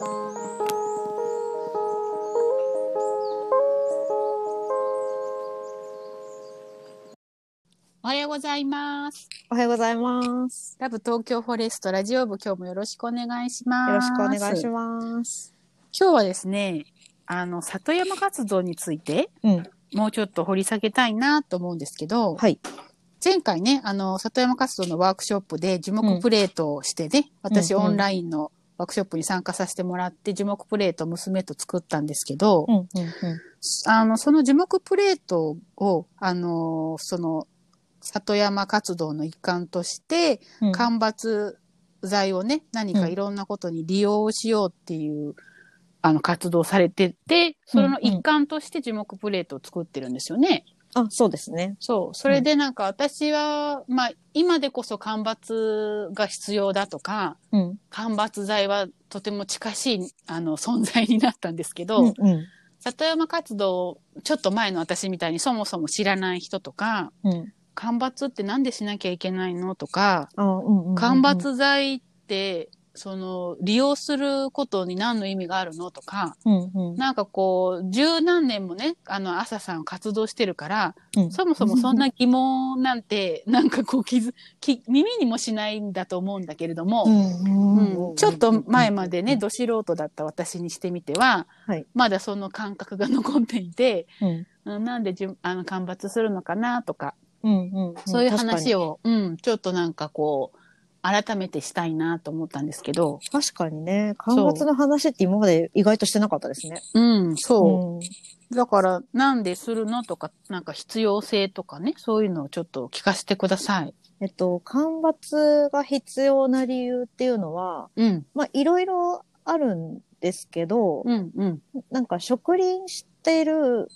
おはようございます。おはようございます。ラブ東京フォレストラジオ部今日もよろしくお願いします。よろしくお願いします。今日はですね、あの里山活動についてうん。もうちょっと掘り下げたいなと思うんですけど、はい。前回ね、あの里山活動のワークショップで樹木プレートをしてね、私うんうんオンラインのワークショップに参加させてもらって樹木プレートを娘と作ったんですけど、うん。うん。あの、その樹木プレートを、あの、その、里山活動の一環として、うん。間伐材をね、何かいろんなことに利用しようっていう、あの、活動されてて、それの一環として樹木プレートを作ってるんですよね。あ、そうですね。そう。それでなんか私は、まあ、今でこそ間伐が必要だとか、うん。間伐材はとても近しい、あの、存在になったんですけど、うん。うん。里山活動、ちょっと前の私みたいにそもそも知らない人とか、うん。間伐ってなんでしなきゃいけないのとか、あ、うん。うん。間伐材って、その、利用することに何の意味があるのとか、うん。うん。なんかこう、十何年もね、あの、朝さん活動してるから、うん。そもそもそんな疑問なんて、なんかこう、気づ、き耳にもしないんだと思うんだけれども、うん。うんちょっと前までね、ど素人だった私にしてみては、はいまだその感覚が残っていて、うん。うんなんでじゅあの間伐するのかなとか、うん。うん。そういう話を。を、うん、ちょっとなんかこう、改めてしたいなと思ったんですけど、確かにね、間伐の話って今まで意外としてなかったですね。うん、そう。うん。だから、なんでするのとか、なんか必要性とかね、そういうのをちょっと聞かせてください。えっと、間伐が必要な理由っていうのは、うん、まあ、いろいろあるんですけど、うん、うん、なんか植林してる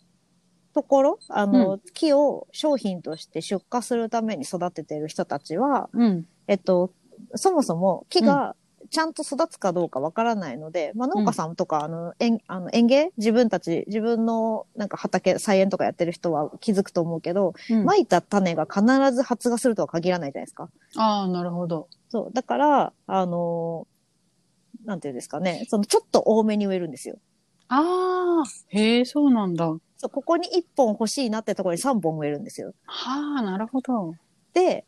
ところ、あの、木を商品として出荷するために育ててる人たちは、うん、えっと、そもそも木がちゃんと育つかどうかわからないので、まあ農家さんとか、あの、園、あの園芸？自分たち、自分のなんか畑、菜園とかやってる人は気づくと思うけど、うん。蒔いた種が必ず発芽するとは限らないじゃないですか。ああ、なるほど。そう。だから、あのなんていうんですかね、そのちょっと多めに植えるんですよ。ああ、へえ、そうなんだ。はそう、ここに1本欲しいなってところに3本植えるんですよ。あ、なるほど。で、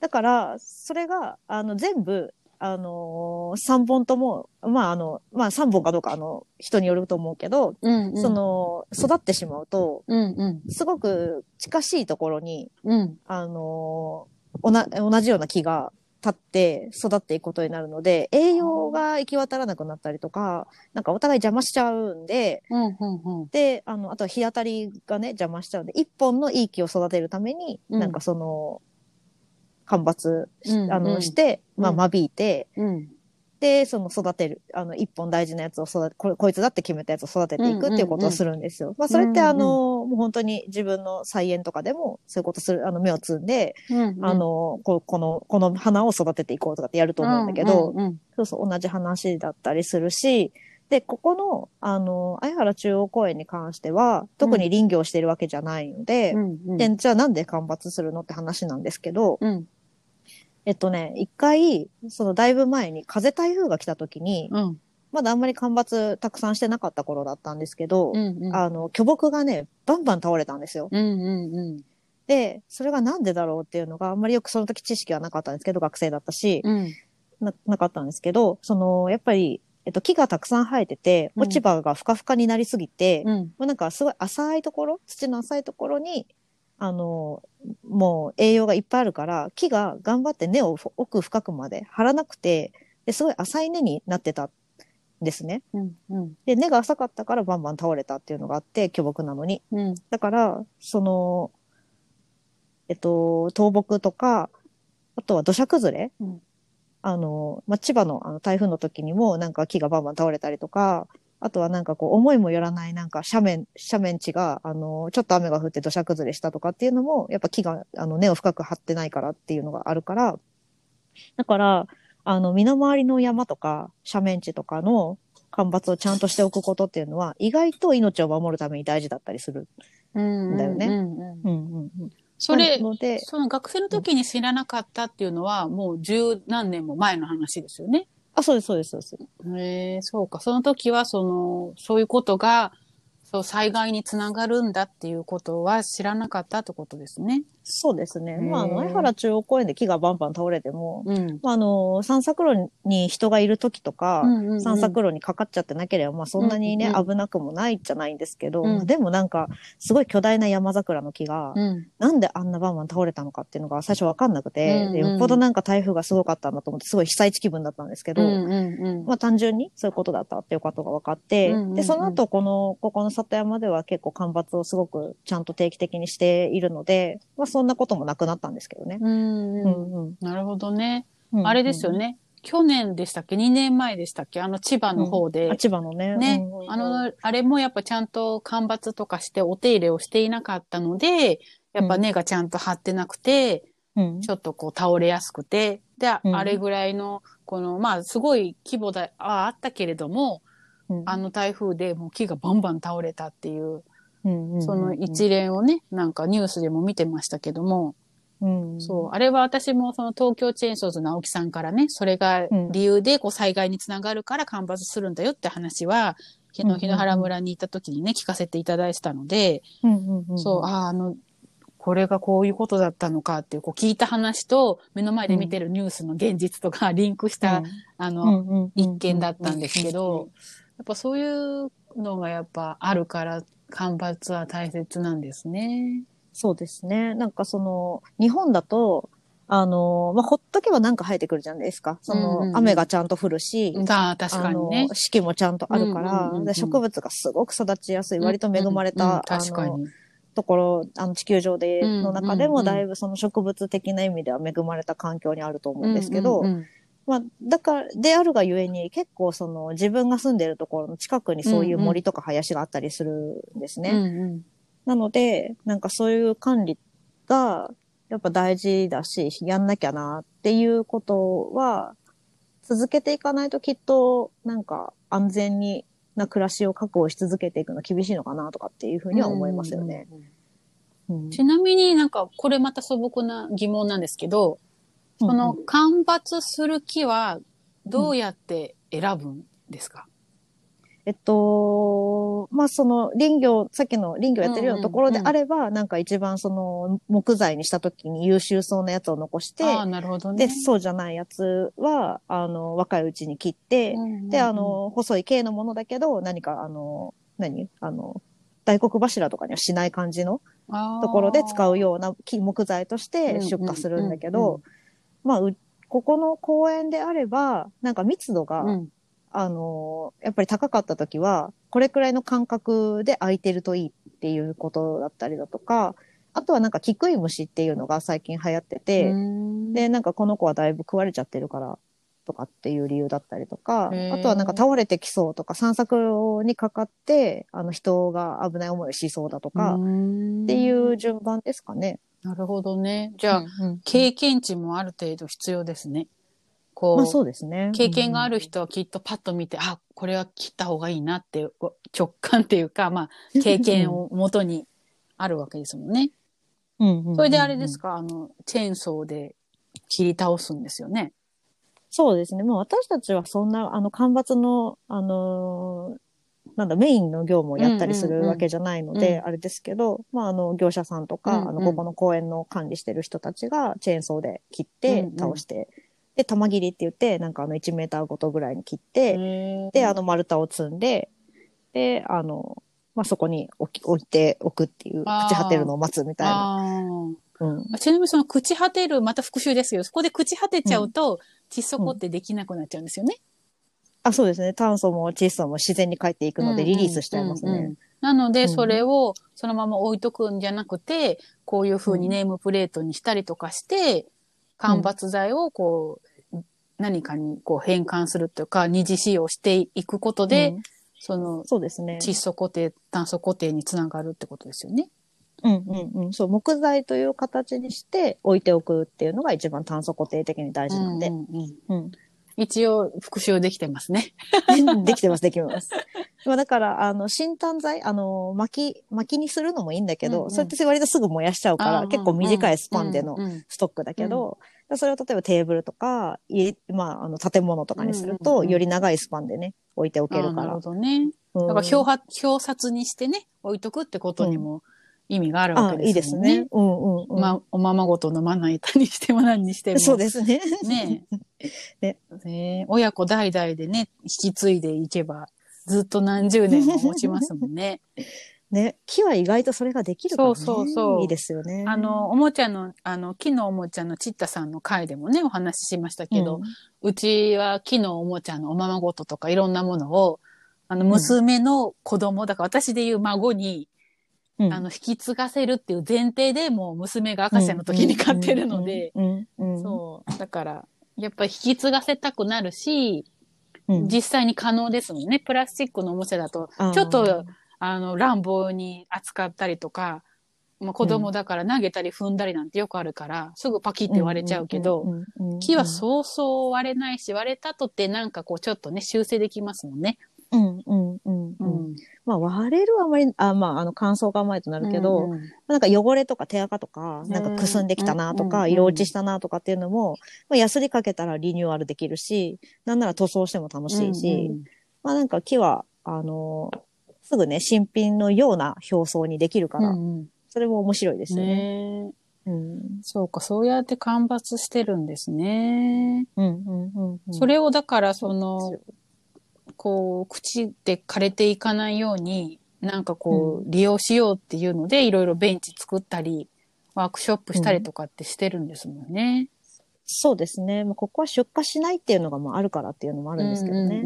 だから、それが、あの、全部、あのー、3本とも、まあ、あの、まあ、3本かどうか、あの、人によると思うけど、うん、うん。そ、の、育ってしまうと、うん、うん、すごく近しいところに、うん。あのー同じような木が立って育っていくことになるので、栄養が行き渡らなくなったりとか、なんかお互い邪魔しちゃうんで、うん、うん、うん。で、あの、あとは日当たりがね、邪魔しちゃうんで、一本のいい木を育てるために、うんなんかその、間伐し、あの、うん。うんして、まあ、うん。間引いて、うん。で、その育てる、あの、一本大事なやつを育て、これこいつだって決めたやつを育てていくっていうことをするんですよ。まあ、それってうんうんあの、もう本当に自分の菜園とかでも、そういうことする、あの、芽を摘んで、うん、あ、の、ここの、この花を育てていこうとかってやると思うんだけど、うん、うんそうそう、同じ話だったりするし、で、ここの、あの、相原中央公園に関しては、特に林業してるわけじゃないので、うん、うん。で、じゃあなんで間伐するのって話なんですけど、うん、えっとね、一回、そのだいぶ前に風台風が来た時に、うん、まだあんまり間伐たくさんしてなかった頃だったんですけど、うん、うん。あの、巨木がね、バンバン倒れたんですよ。うん、うん、うん。で、それがなんでだろうっていうのがあんまりよくその時知識はなかったんですけど、学生だったし、うん、ななかったんですけど、その、やっぱり、えっと、木がたくさん生えてて、うん落ち葉がふかふかになりすぎて、うん。もうなんかすごい浅いところ、土の浅いところに、あの、もう栄養がいっぱいあるから、木が頑張って根を奥深くまで張らなくて、ですごい浅い根になってたんですね。うん、うん。で、根が浅かったからバンバン倒れたっていうのがあって、巨木なのに。うん、だから、その、えっと、倒木とか、あとは土砂崩れ、うんあの、まあ、千葉のあの台風の時にもなんか木がバンバン倒れたりとか、あとはなんかこう思いもよらないなんか斜面、斜面地が、あの、ちょっと雨が降って土砂崩れしたとかっていうのも、やっぱ木があの根を深く張ってないからっていうのがあるから、だから、あの、身の回りの山とか斜面地とかの間伐をちゃんとしておくことっていうのは、意外と命を守るために大事だったりするうんだよねうんうんうんうんうん。それその学生の時に知らなかったっていうのは、もう十何年も前の話ですよね。あ、そうです、そうです、そうです。へえそうか。その時は、その、そういうことが、そう、災害につながるんだっていうことは知らなかったってことですね。そうですね。まあ、あの、原中央公園で木がバンバン倒れても、うん。まあ、あの、散策路に人がいる時とか、うんうんうん散策路にかかっちゃってなければ、まあ、そんなにね、うんうんうん危なくもないじゃないんですけど、うんまあでもなんか、すごい巨大な山桜の木が、うん。なんであんなバンバン倒れたのかっていうのが最初わかんなくて、うんうんでよっぽどなんか台風がすごかったんだと思って、すごい被災地気分だったんですけど、うんうんうん。まあ単純にそういうことだったっていうことが分かって、うんうんうんで、その後この、ここの里山では結構干ばつをすごくちゃんと定期的にしているので、まあそんなこともなくなったんですけどね。うんううん。んうんなるほどね。うんあれですよ。ね。去年でしたっけ ?2 年前でしたっけ？あの千葉の方で。あ千葉のね。ねうんうんうんあの、あれもやっぱちゃんと干ばつとかしてお手入れをしていなかったので、やっぱ根がちゃんと張ってなくて、うんちょっとこう倒れやすくて、で、うんあれぐらいの、この、まあ、すごい規模だ、ああったけれども、うん。あの台風でもう木がバンバン倒れたっていう、うんうんうんその一連をね、なんかニュースでも見てましたけども、うん。そう、あれは私もその東京チェーンソーズの青木さんからね、それがうん理由でこう災害につながるから干ばつするんだよって話は、日の日野原村に行った時にね、聞かせていただいてたので、そう、ああ、あの、これがこういうことだったのかっていう、こう聞いた話と目の前で見てるニュースの現実とかリンクした、あの、一件だったんですけど、やっぱそういうのがやっぱあるから、干ばつは大切なんですね。そうですね。なんかその、日本だと、あの、まあ、ほっとけばなんか生えてくるじゃないですか。その、うんうんうん雨がちゃんと降るし、だあ確かにねあの。四季もちゃんとあるから、うんうんうん植物がすごく育ちやすい、割と恵まれた、うんうんあの確かに。ところ、あの地球上で、の中でうんうんうんもだいぶその植物的な意味では恵まれた環境にあると思うんですけど、うんうんうんまあ、だから、であるがゆえに結構その自分が住んでるところの近くにそういう森とか林があったりするんですね。うんうんなので、なんかそういう管理がやっぱ大事だし、やんなきゃなっていうことは、続けていかないときっと、なんか安全にな暮らしを確保し続けていくの厳しいのかなとかっていうふうには思いますよね。ちなみになんか、これまた素朴な疑問なんですけど、その干ばつする木はどうやって選ぶんですか、えっと、まあ、その林業、さっきの林業やってるようなところであれば、なんか一番その木材にした時に優秀そうなやつを残して、ああ、なるほどね。で、そうじゃないやつは、あの、若いうちに切って、うんうんうん。で、あ、の、細い系のものだけど、何か、あの、何？あの、大黒柱とかにはしない感じのところで使うような木木材として出荷するんだけうんうん。うんど、まあ、うここの公園であれば、なんか密度が、うん。あの、やっぱり高かった時は、これくらいの間隔で空いてるといいっていうことだったりだとか、あとはなんかキクイムシっていうのが最近流行ってて、うん。で、なんかこの子はだいぶ食われちゃってるからとかっていう理由だったりとかあとはなんか倒れてきそうとか、散策にかかって、あの人が危ない思いをしそうだとか、っていう順番ですかね。なるほどね。じゃあ、うんうん経験値もある程度必要ですね。こう、まあそうですね。経験がある人はきっとパッと見て、あ、これは切った方がいいなって直感っていうか、まあ、経験をもとにあるわけですもんね。うんうんうんうんそれであれですか、あの、チェーンソーで切り倒すんですよね。そうですね。まあ私たちはそんな、あの、干ばつの、あのーなんだ、メインの業務をやったりすうんうんうんるわけじゃないのうで、んあれですけど、まああの、業者さんとか、うんうんあの、ここの公園の管理してる人たちがチェーンソーで切ってうんうん、倒して、で、玉切りって言って、なんかあの、1メーターごとぐらいに切って、で、あの、丸太を積んで、で、あの、まあそこに置き置いておくっていう、朽ち果てるのを待つみたいな。うん。ちなみにその朽ち果てる、また復習ですよ。そこで朽ち果てちゃうと、窒素ってできなくなっちゃうんですよね。あ、そうですね。炭素も窒素も自然に帰っていくのでリリースしちゃいますね。うんうんうんなので、うんそれをそのまま置いとくんじゃなくて、こういう風にネームプレートにしたりとかして、間伐材をこう、何かにこう変換するというか、二次使用していくことで、うんそのそうですね。窒素固定、炭素固定につながるってことですよね。うんうんうん。そう、木材という形にして置いておくっていうのが一番炭素固定的に大事なんでう。んうんうんうん。一応復習できてますね。できてます、できてます。まあだから、あの、新炭材、あの、巻き、巻きにするのもいいんだけど、うんうんそれって割とすぐ燃やしちゃうから、結構短いスパンでのうんうんストックだけど、それを例えばテーブルとか、家、まあ、あの、建物とかにすると、より長いスパンでね、置いておけるから。なるほどね。だから表札にしてね、置いとくってことにも意味があるわけですよね。いいですね。うんうん、うん、まあ、おままごと飲まないたにしても何にしても。そうですね。ね ねね親子代々でね、引き継いでいけば、ずっと何十年も持ちますもんね。ね、木は意外とそれができるからね。そうそうそう。いいですよね。あの、おもちゃの、あの、木のおもちゃのちったさんの回でもね、お話ししましたけど、うん、うちは木のおもちゃのおままごととかいろんなものを、あの、娘の子供、うん、だから私で言う孫に、うん、あの、引き継がせるっていう前提でもう娘が赤ちゃんの時に買ってるので、そう。だから、やっぱり引き継がせたくなるし、実際に可能ですもんね。プラスチックのおもちゃだと、ちょっと、あの、乱暴に扱ったりとか、まあ、子供だから投げたり踏んだりなんてよくあるから、すぐパキって割れちゃうけど、木はそうそう割れないし、割れたとってなんかこうちょっとね、修正できますもんね。うんうんうんうん。まあ割れるはあまり、あまああの乾燥が前となるけど、うん。うん、なんか汚れとか手垢とか、なんかくすんできたなとか、色落ちしたなとかっていうのも、まあヤスリかけたらリニューアルできるし、なんなら塗装しても楽しいし、うんうん、まあなんか木は、あのすぐね、新品のような表層にできるから、うんうん、それも面白いですよね。ねうん、そうか、そうやって間伐してるんですね。うんうんうんうん、それをだからその、こう、口で枯れていかないように、なんかこう、利用しようっていうので、いろいろベンチ作ったり、ワークショップしたりとかってしてるんですもんね。そうですね。まあ、ここは出荷しないっていうのがもうあるからっていうのもあるんですけどね。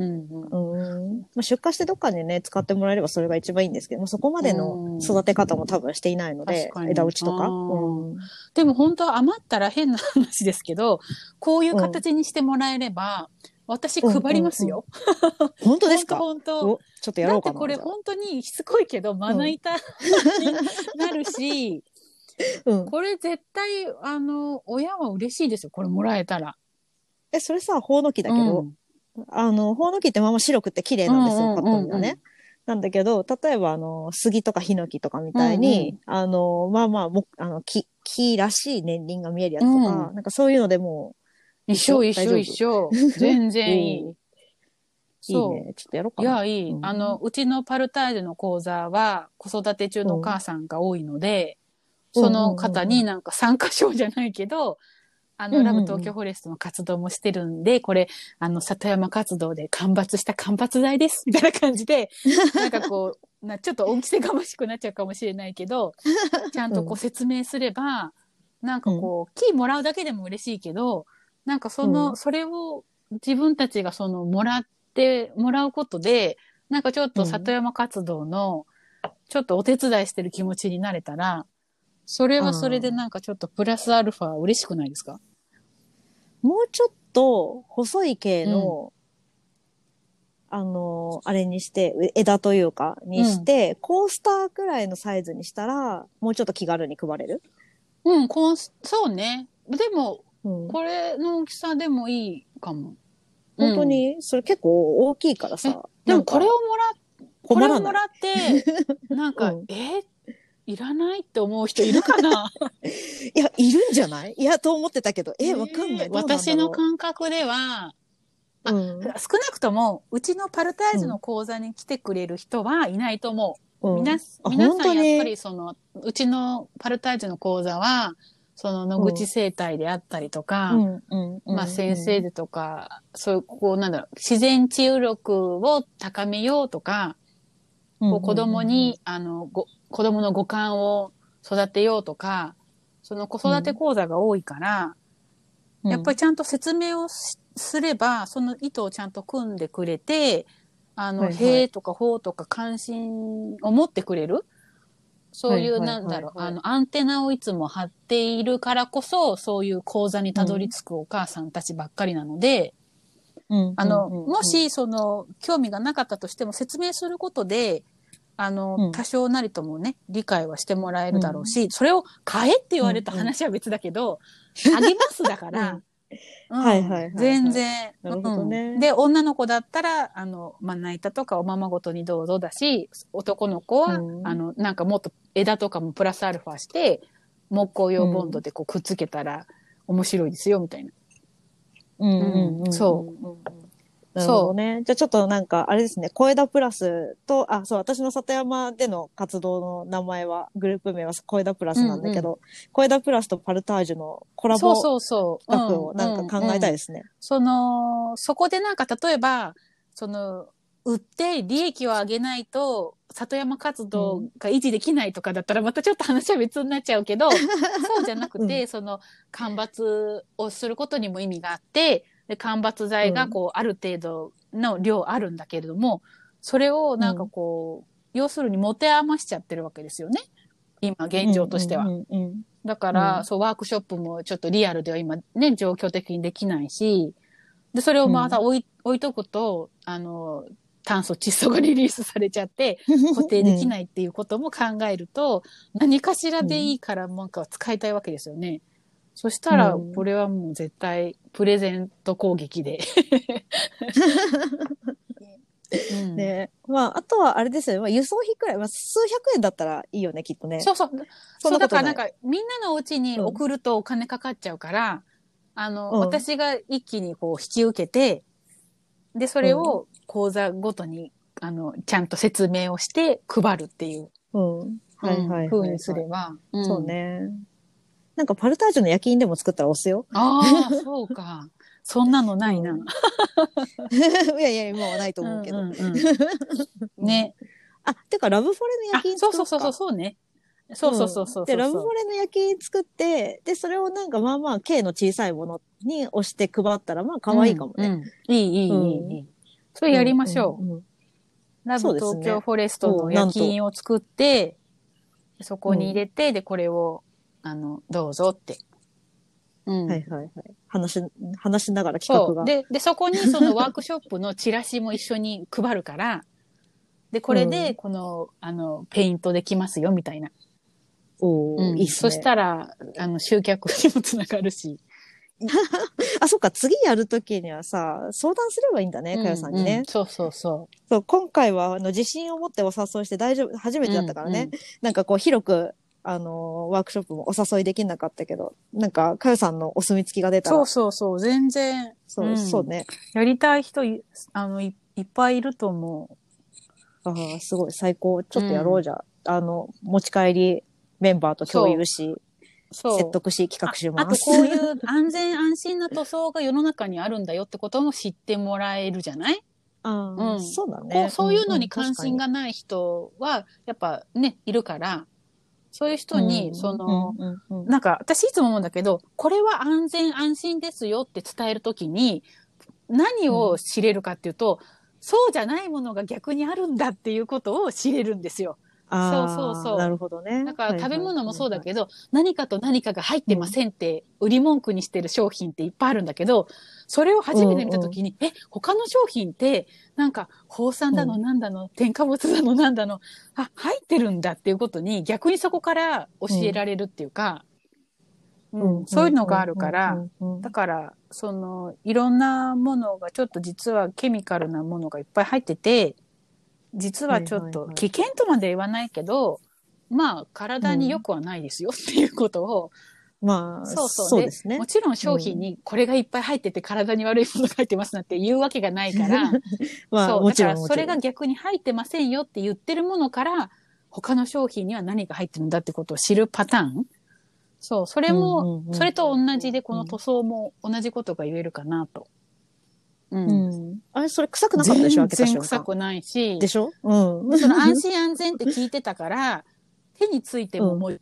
出荷してどっかでね、使ってもらえればそれが一番いいんですけど、まあ、そこまでの育て方も多分していないので、枝打ちとか。うん、でも本当は余ったら変な話ですけど、こういう形にしてもらえれば、私配りますよ。本当ですか？本当ちょっとやろうかな。だってこれ本当にしつこいけど、まな板になるし、うん、これ絶対、あの、親は嬉しいですよ。これもらえたら。え、それさ、ほおのきだけど、うん、あの、ほおのきってまま白くて綺麗なんですよ、パッと見がね。なんだけど、例えば、あの、杉とかヒノキとかみたいに、うんうん、あの、まあまあ、もあの木、木らしい年輪が見えるやつとか、うん、なんかそういうのでも一緒一緒一緒。全然いい。そ う。いいね。ちょっとやろうかな。いや、いい。うん、あの、うちのパルタージュの講座は、子育て中のお母さんが多いので、その方になんか参加賞じゃないけど、あの、ラブ東京フォレストの活動もしてるんで、これ、あの、里山活動で間伐した間伐材です、みたいな感じで、なんかこう、なちょっと恩着せがましくなっちゃうかもしれないけど、ちゃんとこう説明すれば、なんかこう、木もらうだけでも嬉しいけど、なんかその、それを自分たちがその、もらってもらうことで、なんかちょっと里山活動の、ちょっとお手伝いしてる気持ちになれたら、それはそれでなんかちょっとプラスアルファ嬉しくないですか？もうちょっと細い系の、うん、あの、あれにして、枝というか、にして、うん、コースターくらいのサイズにしたら、もうちょっと気軽に配れる？うん、コース、そうね。でも、うん、これの大きさでもいいかも。本当に、それ結構大きいからさ。でもこれをもら、これをもらって、なんか、え？いらないって思う人いるかな？いや、いるんじゃない？いや、と思ってたけど、え、わかんない。私の感覚では、うん、少なくとも、うちのパルタージュの講座に来てくれる人はいないと思う。うん、皆皆さんやっぱりその、うちのパルタージュの講座は、その野口生態であったりとか、まあ先生でとか、そういう、こうなんだろう、自然治癒力を高めようとか、こう子供に、あの、ご、子供の五感を育てようとか、その子育て講座が多いから、うん、やっぱりちゃんと説明をすれば、その意図をちゃんと組んでくれて、あの、はいはい、へえとかほうとか関心を持ってくれる。そういう、なんだろう、あの、アンテナをいつも張っているからこそ、そういう講座にたどり着くお母さんたちばっかりなので、うん、あの、もし、その、興味がなかったとしても説明することで、あの、うん、多少なりともね、理解はしてもらえるだろうし、うん、それを買えって言われた話は別だけど、うん、あげますだから、はいはい。全然。なるほどね、で、女の子だったら、あの、まな板とかおままごとにどうぞだし、男の子は、あの、なんかもっと枝とかもプラスアルファして、木工用ボンドでこうくっつけたら、面白いですよ、みたいな。うんうんうん。そううん。なるほどね。じゃあちょっとなんか、あれですね、小枝プラスと、あ、そう、私の里山での活動の名前は、グループ名は小枝プラスなんだけど、小枝プラスとパルタージュのコラボ。企画をなんか考えたいい。ですね。その、そこでなんか例えば、その、売って利益を上げないと、里山活動が維持できないとかだったら、またちょっと話は別になっちゃうけど、そうじゃなくて、その、間伐をすることにも意味があって、で、間伐材がこう、ある程度の量あるんだけれども、それをなんかこう、要するに持て余しちゃってるわけですよね。今、現状としては。だから、うんそう、ワークショップもちょっとリアルでは今ね、状況的にできないし、で、それをまた置い,、置いとくと、あの、炭素窒素がリリースされちゃって、固定できないっていうことも考えると、何かしらでいいからなんか使いたいわけですよね。そしたら、うんこれはもう絶対、プレゼント攻撃で。う んねまあ、あとはあれですよね。まあ、輸送費くらい、まあ、数百円だったらいいよね、きっとね。そうそう。そそう、だからなんか、みんなのお家に送るとお金かかっちゃうから、あの、うん私が一気にこう引き受けて、で、それを講座ごとに、あの、ちゃんと説明をして配るっていう、うん。はいはいはい、はい。風にすれば。んそう。ね。なんかパルタージュの焼き印でも作ったら押すよ。ああ、そうか。そんなのないな。うん いやいや、今はないと思うけど。んんうんね。あ、てか、ラブフォレのあ焼き印作ろそうそうそうそう、そうね。そうそうそうそう。で、ラブフォレの焼き印作って、で、それをなんかまあまあ、K の小さいものに押して配ったら、まあ、可愛いかもね。うんうんいい、いい、いい、いい。それやりましょう。んんんラブそうですね東京フォレストの焼き印を作って、そこに入れて、で、これを、あの、どうぞって。うん。はいはいはい。話し、話しながら企画が。で、で、そこにそのワークショップのチラシも一緒に配るから、で、これうで、この、あの、ペイントできますよ、みたいな。おーうんいいっすね。そしたら、あの、集客にもつながるし。あ、そっか、次やるときにはさ、相談すればいいんだね、かよさんにね。ううそうそうそそう、今回は、あの、自信を持ってお誘いして大丈夫、初めてだったからね。うんなんかこう、広く、あのーワークショップもお誘いできなかったけど、なんか、かよさんのお墨付きが出う。たら、そうそうそう。全然、そう、うんそうね。やりたい人い、あの、いいっぱいいると思う。ああ、すごい、最高。ちょっとやろうじゃ。あの、持ち帰りメンバーと共有し、そう。説得し、企画しああとます。こういう安全安心な塗装が世の中にあるんだよってことも知ってもらえるじゃない、ああ、うんそうだこねう。そういうのに関心ががない人は、やっぱね、いるから、そういう人に、その、、うんうんうんなんか私いつも思うんだけど、これは安全安心ですよって伝えるときに、何を知れるかっていうと、そうじゃないものが逆にあるんだっていうことを知れるんですよ。そうそうそうなるほどね。だから食べ物もそうだど。けど、何かと何かが入ってませんって、売り文句にしてる商品っていっぱいあるんだけど、それを初めて見たときに、え、他の商品って、なんか、放酸だの、うなんだの、添加物だの、なんだの、あ、入ってるんだっていうことに、逆にそこから教えられるっていうか、うんそういうのがあるから、うんうんうんだから、その、いろんなものがちょっと実はケミカルなものがいっぱい入ってて、実はちょっと危険とまで言わないけど、まあ、体に良くはないですよっていうことを、まあ、そうそうそうですねも。ちろん商品にこれがいっぱい入ってて体に悪いものが入ってますなんて言うわけがないから、まあ、そう、もだから。それが逆に入ってませんよって言ってるものから、他の商品には何が入ってるんだってことを知るパターンそう、それもう、んそれと同じでこの塗装も同じことが言えるかなと。うん。うん。あれ、それ臭くなかったでしょ全然臭くないし、でしょ？うん。その安心安全って聞いてたから、手についてももう、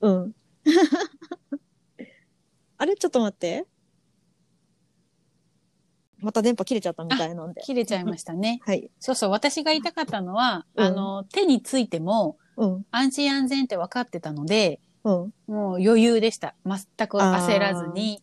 うん。あれちょっと待って。また電波切れちゃったみたいなんで。切れちゃいましたね。はい。そうそう、私が言いたかったのは、うんあの、手についてもうん。安心安全って分かってたので、うん。もう余裕でした。全く焦らずに。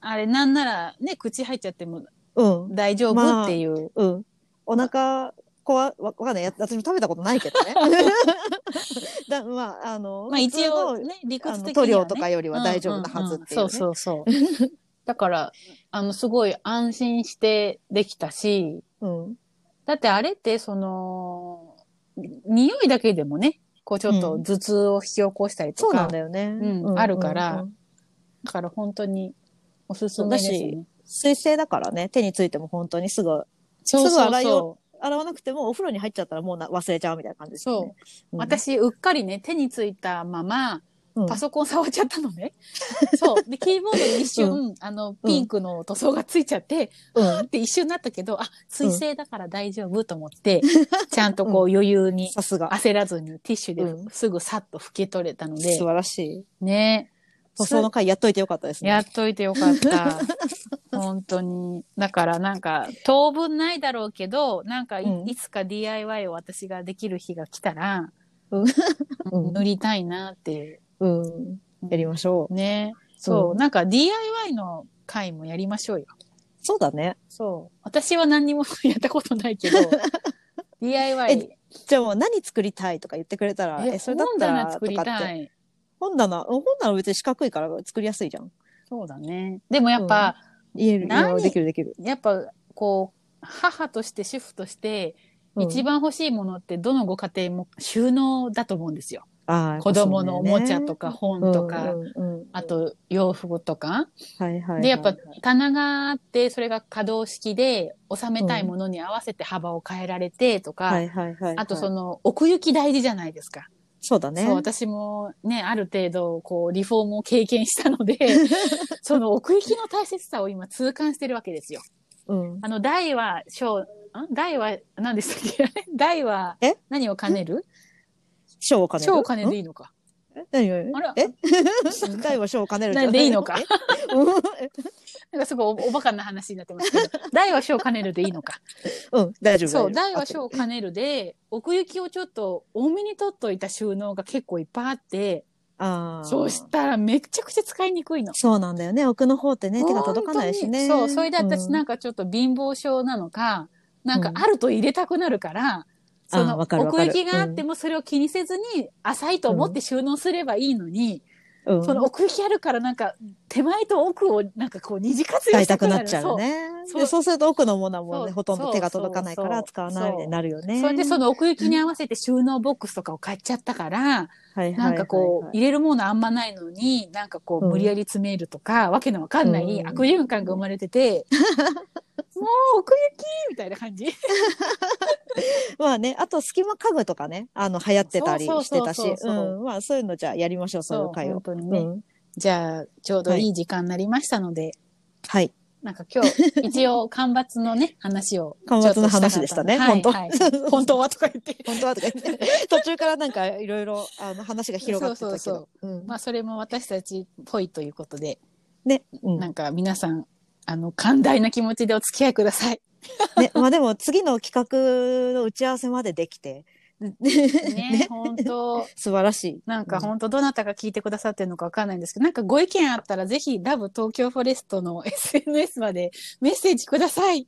あれ、なんならね、口入っちゃってもうん。大丈夫っていう。うん。お腹、こわ、わわかんない。や私も食べたことないけどね。だまあ、あの、まあ一応ね、理屈的には、ね。塗料とかよりは大丈夫なはずっていうねんんんそうそうそう。だから、あの、すごい安心してできたし、うん。だってあれって、その、匂いだけでもね、こうちょっと頭痛を引き起こしたりとか、そうなんだよね。うんあるからだから本当におすすめですね。水性だからね、手についても本当にすぐ、すぐ洗いそを洗わなくてもお風呂に入っちゃったらもうな忘れちゃうみたいな感じですよね。う。うん、私、うっかりね、手についたまま、うんパソコン触っちゃったのね。そう。で、キーボードに一瞬、あの、ピンクの塗装がついちゃって、うんって一瞬なったけど、あ、水性だから大丈夫と思って、ちゃんとこう余裕にさすが。焦らずにティッシュうんですぐさっと拭き取れたので、素晴らしい。ね。塗装の回やっといてよかったですね。やっといてよかった。本当に。だからなんか、当分ないだろうけど、なんかい,、うんつか DIY を私ができる日が来たら、うん 塗りたいなって。うん。やりましょう。ね。そう、うんなんか DIY の回もやりましょうよ。そうだね。そう。私は何にもやったことないけど、DIY。じゃあもう何作りたいとか言ってくれたら、え、それだっ本たら棚作り。たい。本棚、本棚別に四角いから作りやすいじゃん。そうだね。でもやっぱ、言える。できるできる。やっぱ、こう、母として主婦として、うん一番欲しいものってどのご家庭も収納だと思うんですよ。あー子供のおもちゃとか本ぱとか、そうだよねうんうんうんあと洋服とか。はいはいはい。で、やっぱ棚があって、それが可動式で収めたいものに合わせて幅を変えられてとか、はいはいはいはい。あとその奥行き大事じゃないですか。そうだね。そう、私もね、ある程度、こう、リフォームを経験したので、その奥行きの大切さを今痛感してるわけですよ。うん。あの、大は小、ん？大は、何でしたっけ？大はえ、何を兼ねる？小を兼ねる？小を兼ねんていいのか。何何あらえ？大は小を兼ねるでいいのか？うんなんかすごいおおバカな話になってますけど、大は小を兼ねるでいいのか。うん、大丈夫。そう、大は小を兼ねるで、奥行きをちょっと多めに取っといた収納が結構いっぱいあって、ああ。そうしたらめちゃくちゃ使いにくいの。そうなんだよね。奥の方ってね、手が届かないしね。そう、それで私なんか、かちょっと貧乏症なのか、なんかうんあると入れたくなるから、その奥行きがあってもそれを気にせずに浅いと思って収納すればいいのに、うん、その奥行きあるからなんか手前と奥をなんかこう二次活用し。たくなっちゃうね。そう。でそうすると奥のものはもう。ね、ほとんど手が届かないから使わないみたいになるよね。それでその奥行きに合わせて収納ボックスとかを買っちゃったから、はいはいはいはい、なんかこう、入れるものあんまないのに、なんかこう、うん無理やり詰めるとか、わけのわかんないうん。悪循環が生まれてて、もう奥行きみたいな感じ。まあね、あと隙間家具とかね、あの、流行ってたりしてたし、まあそういうのじゃあやりましょう、そういう会を。本。当にね。うん。じゃあ、ちょうどいい。時間になりましたので、はい。なんか今日、一応、干ばつのね、話を。干ばつの話でしたねはい本当はい 本当はとか言って。本当はとか言って、途中からなんかいろいろあの話が広がってたけど。そうそううんまあ、それも私たちっぽいということで、ね、うんなんか皆さん、あの、寛大な気持ちでお付き合いください。ね、まあでも次の企画の打ち合わせまでできて、ね、本当 素晴らしい。なんか本当どなたが聞いてくださってるのかわかんないんですけど、なんかご意見あったらぜひラブ東京フォレストの SNS までメッセージください。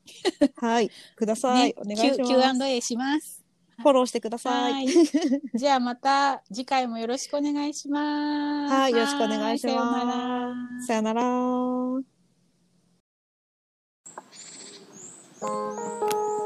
はい。ください。ねお願いします。Q&A します。フォローしてください。はい。じゃあまた次回もよろしくお願いします。はいよろしくお願いしますはさようなら。さよなら。